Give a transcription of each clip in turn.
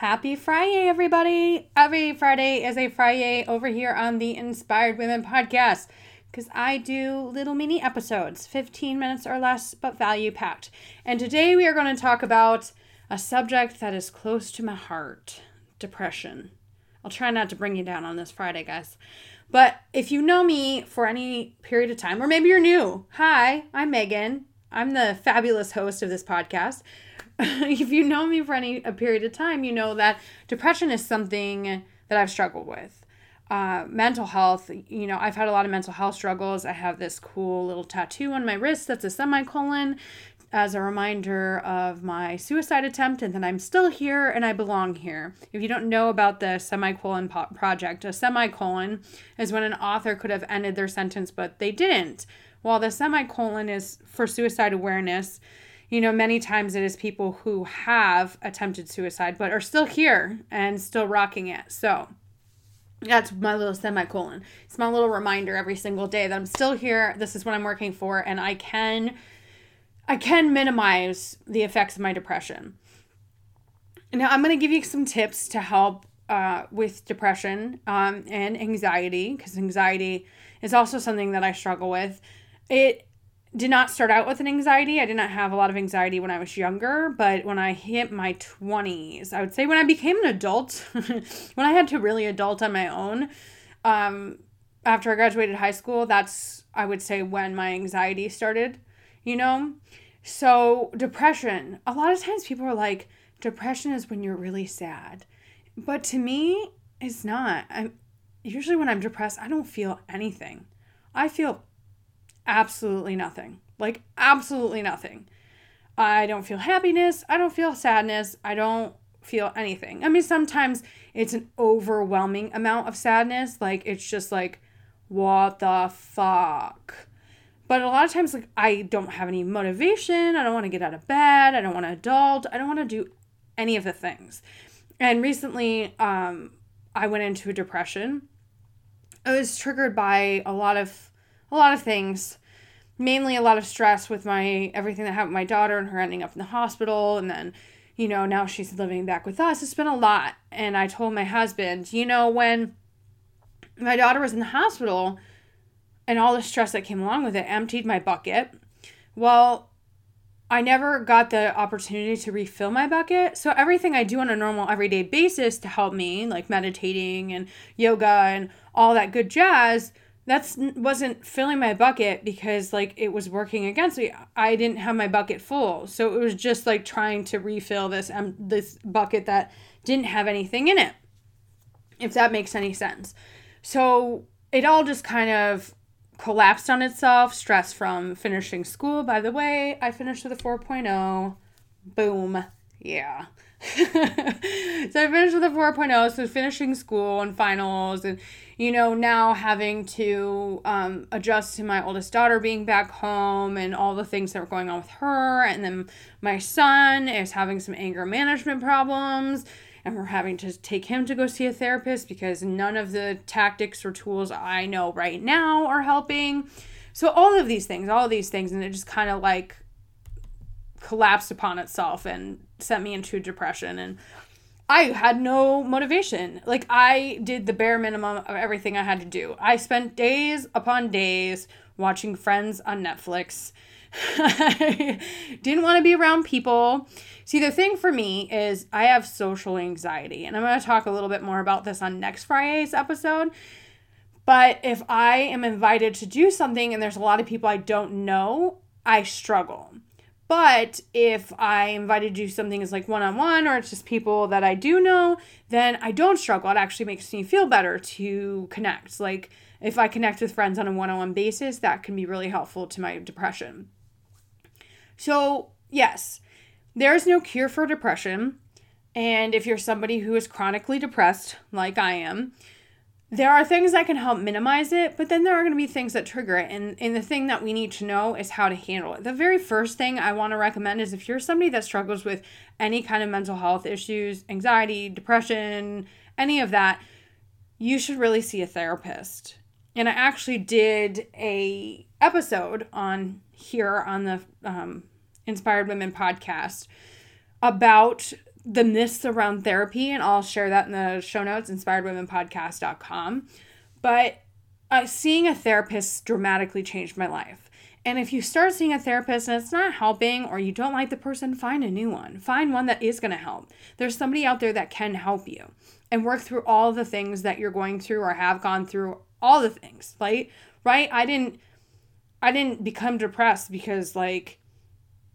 Happy Friday, everybody! Every Friday is a Fri-YAY over here on the Inspired Women podcast because I do little mini episodes, 15 minutes or less, but value packed. And today we are going to talk about a subject that is close to my heart depression. I'll try not to bring you down on this Friday, guys. But if you know me for any period of time, or maybe you're new, hi, I'm Megan. I'm the fabulous host of this podcast. if you know me for any a period of time, you know that depression is something that I've struggled with. Uh, mental health, you know, I've had a lot of mental health struggles. I have this cool little tattoo on my wrist that's a semicolon as a reminder of my suicide attempt and that I'm still here and I belong here. If you don't know about the semicolon po- project, a semicolon is when an author could have ended their sentence, but they didn't. While the semicolon is for suicide awareness, you know, many times it is people who have attempted suicide but are still here and still rocking it. So that's my little semicolon. It's my little reminder every single day that I'm still here. This is what I'm working for, and I can I can minimize the effects of my depression. Now I'm going to give you some tips to help uh, with depression um, and anxiety because anxiety is also something that I struggle with. It did not start out with an anxiety. I did not have a lot of anxiety when I was younger, but when I hit my 20s, I would say when I became an adult, when I had to really adult on my own, um, after I graduated high school, that's, I would say, when my anxiety started, you know? So, depression, a lot of times people are like, depression is when you're really sad. But to me, it's not. I'm usually when I'm depressed, I don't feel anything. I feel absolutely nothing. Like, absolutely nothing. I don't feel happiness. I don't feel sadness. I don't feel anything. I mean, sometimes it's an overwhelming amount of sadness. Like, it's just like, what the fuck? But a lot of times, like, I don't have any motivation. I don't want to get out of bed. I don't want to adult. I don't want to do any of the things. And recently, um, I went into a depression. It was triggered by a lot of a lot of things. Mainly a lot of stress with my everything that happened with my daughter and her ending up in the hospital. And then you know now she's living back with us. It's been a lot. And i told my husband you know when my daughter was in the hospital and all the stress that came along with it emptied my bucket well i never got the opportunity to refill my bucket. So everything i do on a normal everyday basis to help me like meditating and yoga and all that good jazz that's wasn't filling my bucket because like it was working against me. I didn't have my bucket full, so it was just like trying to refill this um this bucket that didn't have anything in it. If that makes any sense. So it all just kind of collapsed on itself. Stress from finishing school. By the way, I finished with a 4.0. Boom. Yeah. so I finished with a 4.0, so finishing school and finals, and you know, now having to um, adjust to my oldest daughter being back home and all the things that were going on with her. And then my son is having some anger management problems, and we're having to take him to go see a therapist because none of the tactics or tools I know right now are helping. So, all of these things, all of these things, and it just kind of like collapsed upon itself and sent me into depression and I had no motivation. Like I did the bare minimum of everything I had to do. I spent days upon days watching Friends on Netflix. I didn't want to be around people. See, the thing for me is I have social anxiety, and I'm going to talk a little bit more about this on next Friday's episode. But if I am invited to do something and there's a lot of people I don't know, I struggle. But if I invited to do something as like one on one or it's just people that I do know, then I don't struggle. It actually makes me feel better to connect. Like if I connect with friends on a one on one basis, that can be really helpful to my depression. So, yes, there is no cure for depression. And if you're somebody who is chronically depressed, like I am, there are things that can help minimize it, but then there are going to be things that trigger it. And, and the thing that we need to know is how to handle it. The very first thing I want to recommend is if you're somebody that struggles with any kind of mental health issues, anxiety, depression, any of that, you should really see a therapist. And I actually did a episode on here on the um, Inspired Women podcast about the myths around therapy, and I'll share that in the show notes, inspiredwomenpodcast.com. But uh, seeing a therapist dramatically changed my life. And if you start seeing a therapist and it's not helping or you don't like the person, find a new one. Find one that is going to help. There's somebody out there that can help you and work through all the things that you're going through or have gone through, all the things, right? Right? I didn't I didn't become depressed because like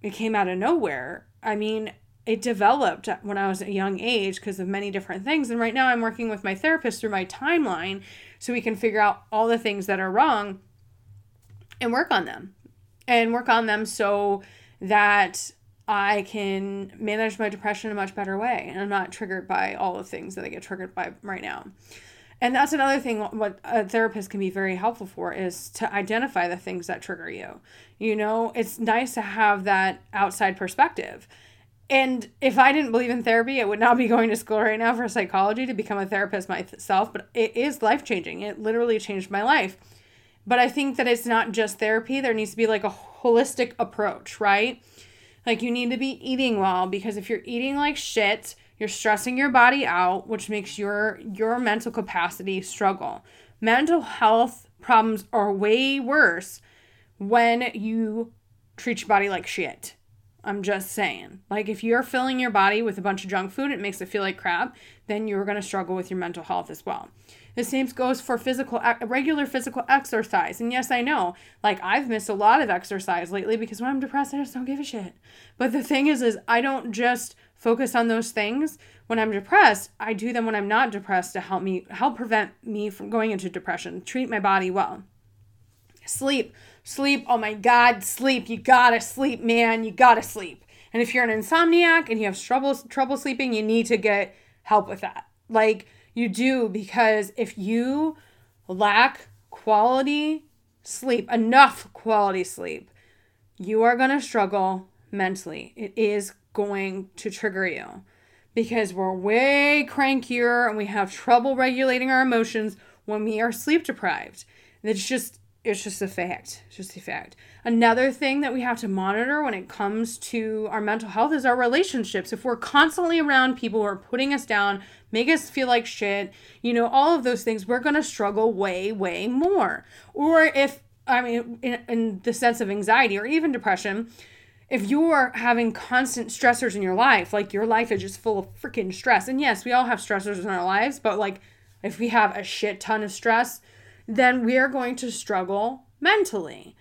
it came out of nowhere. I mean, it developed when I was a young age because of many different things. And right now I'm working with my therapist through my timeline so we can figure out all the things that are wrong and work on them. And work on them so that I can manage my depression in a much better way. And I'm not triggered by all the things that I get triggered by right now. And that's another thing what a therapist can be very helpful for is to identify the things that trigger you. You know, it's nice to have that outside perspective and if I didn't believe in therapy, I would not be going to school right now for psychology to become a therapist myself. But it is life changing. It literally changed my life. But I think that it's not just therapy, there needs to be like a holistic approach, right? Like you need to be eating well because if you're eating like shit, you're stressing your body out, which makes your your mental capacity struggle. Mental health problems are way worse when you treat your body like shit I'm just saying. Like, if you're filling your body with a bunch of junk food, it makes it feel like crap, then you're going to struggle with your mental health as well. The same goes for physical, regular physical exercise. And yes, I know, like, I've missed a lot of exercise lately because when I'm depressed, I just don't give a shit. But the thing is, is I don't just focus on those things when I'm depressed. I do them when I'm not depressed to help me, help prevent me from going into depression, treat my body well. Sleep Sleep, oh my God, sleep. You gotta sleep, man. You gotta sleep. And if you're an insomniac and you have trouble trouble sleeping, you need to get help with that. Like you do because if you lack quality sleep, enough quality sleep, you are going to struggle mentally. It is going to trigger you because we're way crankier and we have trouble regulating our emotions when we are sleep deprived. It's just it's just a fact. It's just a fact. Another thing that we have to monitor when it comes to our mental health is our relationships. If we're constantly around people who are putting us down, make us feel like shit, you know, all of those things, we're going to struggle way, way more. Or if, I mean, in, in the sense of anxiety or even depression, if you are having constant stressors in your life, like your life is just full of freaking stress, and yes, we all have stressors in our lives, but like if we have a shit ton of stress, then we are going to struggle mentally.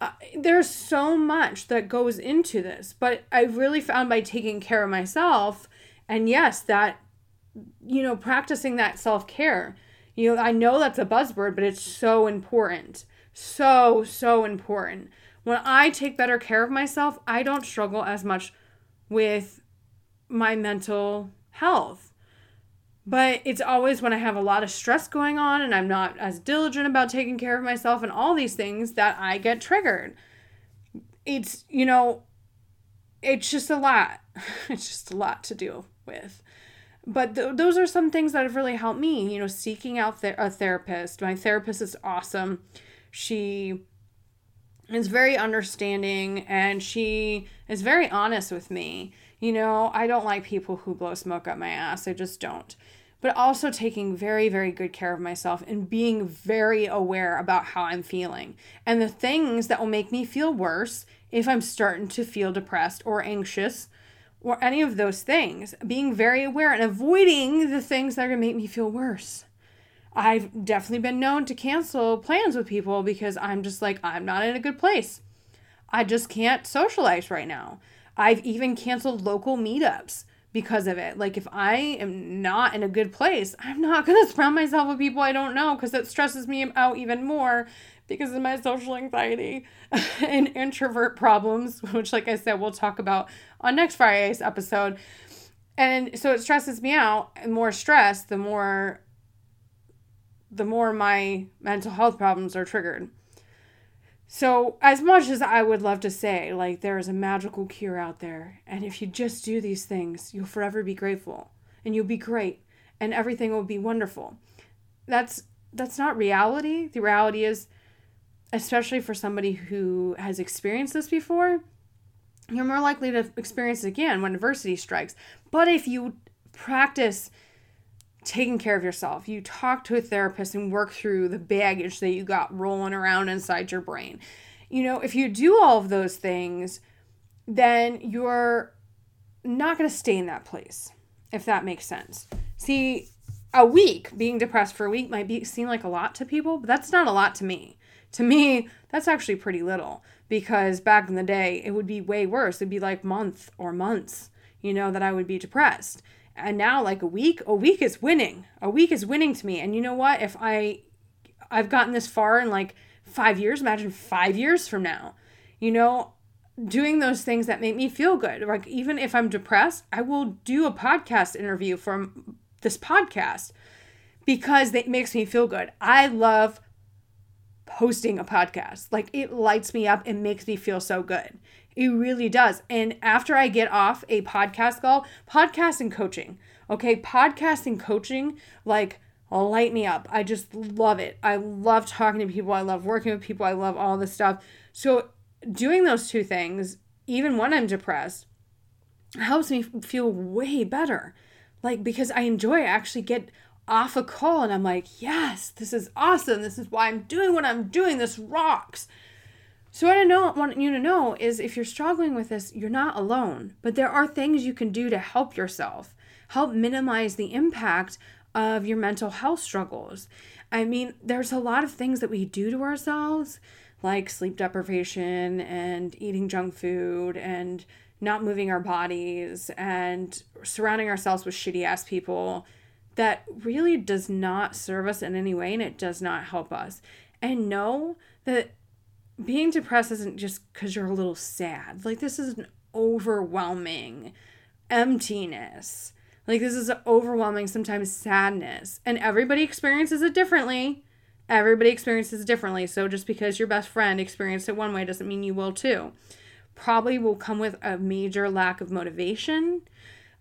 Uh, there's so much that goes into this, but I've really found by taking care of myself, and yes, that, you know, practicing that self care. You know, I know that's a buzzword, but it's so important. So, so important. When I take better care of myself, I don't struggle as much with my mental health. But it's always when I have a lot of stress going on and I'm not as diligent about taking care of myself and all these things that I get triggered. It's, you know, it's just a lot. It's just a lot to deal with. But th- those are some things that have really helped me, you know, seeking out th- a therapist. My therapist is awesome. She is very understanding and she is very honest with me. You know, I don't like people who blow smoke up my ass. I just don't but also taking very, very good care of myself and being very aware about how I'm feeling and the things that will make me feel worse if I'm starting to feel depressed or anxious or any of those things. Being very aware and avoiding the things that are going to make me feel worse. I've definitely been known to cancel plans with people because I'm just like, I'm not in a good place. I just can't socialize right now. I've even canceled local meetups because of it. Like if I am not in a good place, I'm not going to surround myself with people I don't know because it stresses me out even more because of my social anxiety and introvert problems, which like I said we'll talk about on next Friday's episode. And so it stresses me out, and more stress, the more the more my mental health problems are triggered. So, as much as I would love to say, like, there is a magical cure out there, and if you just do these things, you'll forever be grateful, and you'll be great, and everything will be wonderful. That's that's not reality. The reality is, especially for somebody who has experienced this before, you're more likely to experience it again when adversity strikes. But if you practice taking care of yourself. You talk to a therapist and work through the baggage that you got rolling around inside your brain. You know, if you do all of those things, then you're not going to stay in that place, if that makes sense. See, a week, being depressed for a week might be seem like a lot to people, but that's not a lot to me. To me, that's actually pretty little because back in the day, it would be way worse. It'd be like month or months, you know, that I would be depressed and now like a week a week is winning. A week is winning to me. And you know what? If i i've gotten this far in like five years imagine five years from now you know doing those things that make me feel good. Like even if i'm depressed i will do a podcast interview from this podcast because it makes me feel good. I love hosting a podcast. Like it lights me up. And makes me feel so good it really does. And after I get off a podcast call, podcast and coaching, okay, podcast and coaching, like, light me up. I just love it. I love talking to people. I love working with people. I love all this stuff. So, doing those two things, even when I'm depressed, helps me feel way better. Like, because I enjoy, I actually get off a call and I'm like, yes, this is awesome. This is why I'm doing what I'm doing. This rocks. So, what I know, want you to know is if you're struggling with this, you're not alone, but there are things you can do to help yourself, help minimize the impact of your mental health struggles. I mean, there's a lot of things that we do to ourselves, like sleep deprivation and eating junk food and not moving our bodies and surrounding ourselves with shitty ass people that really does not serve us in any way and it does not help us. And know that being depressed isn't just because you're a little sad. Like, this is an overwhelming emptiness. Like, this is an overwhelming, sometimes sadness. And everybody experiences it differently. Everybody experiences it differently. So, just because your best friend experienced it one way doesn't mean you will too. Probably will come with a major lack of motivation.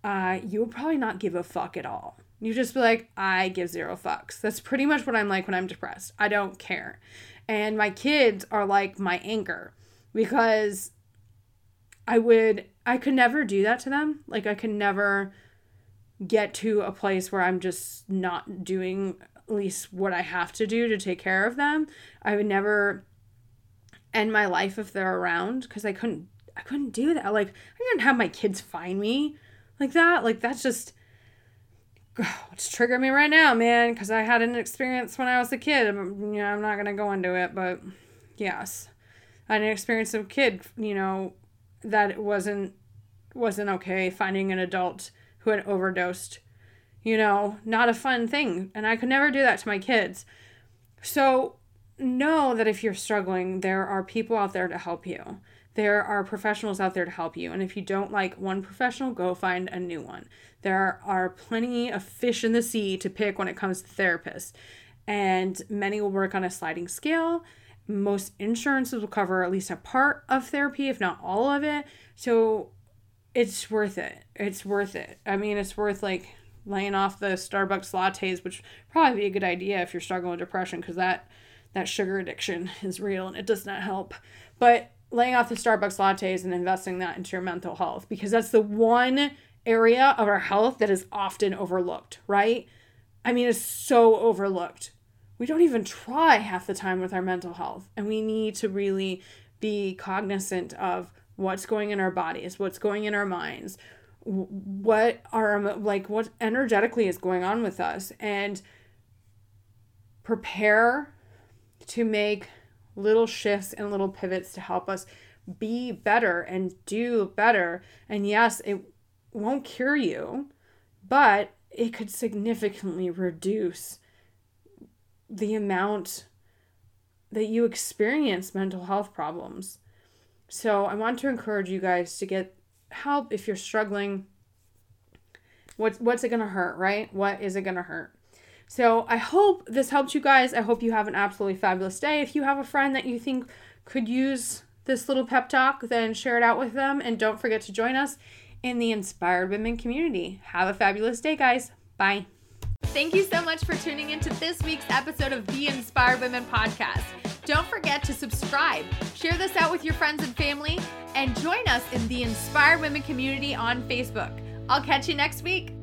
Uh, you will probably not give a fuck at all. You just be like, I give zero fucks. That's pretty much what I'm like when I'm depressed. I don't care. And my kids are like my anchor because I would, I could never do that to them. Like, I could never get to a place where I'm just not doing at least what I have to do to take care of them. I would never end my life if they're around because I couldn't, I couldn't do that. Like, I couldn't have my kids find me like that. Like, that's just, it's triggering me right now, man, because I had an experience when I was a kid. You know, I'm not gonna go into it, but yes, I had an experience of a kid. You know, that it wasn't wasn't okay. Finding an adult who had overdosed. You know, not a fun thing, and I could never do that to my kids. So know that if you're struggling, there are people out there to help you. There are professionals out there to help you. And if you don't like one professional, go find a new one. There are plenty of fish in the sea to pick when it comes to therapists. And many will work on a sliding scale. Most insurances will cover at least a part of therapy, if not all of it. So it's worth it. It's worth it. I mean, it's worth like laying off the Starbucks lattes, which probably be a good idea if you're struggling with depression because that that sugar addiction is real and it does not help. But laying off the Starbucks lattes and investing that into your mental health because that's the one area of our health that is often overlooked, right? I mean, it's so overlooked. We don't even try half the time with our mental health, and we need to really be cognizant of what's going in our bodies, what's going in our minds, what are like what energetically is going on with us, and prepare to make little shifts and little pivots to help us be better and do better. And yes, it won't cure you, but it could significantly reduce the amount that you experience mental health problems. So, I want to encourage you guys to get help if you're struggling. What's what's it going to hurt, right? What is it going to hurt? So I hope this helped you guys. I hope you have an absolutely fabulous day. If you have a friend that you think could use this little pep talk, then share it out with them. And don't forget to join us in the Inspired Women community. Have a fabulous day, guys. Bye. Thank you so much for tuning into this week's episode of the Inspired Women podcast. Don't forget to subscribe, share this out with your friends and family, and join us in the Inspired Women community on Facebook. I'll catch you next week.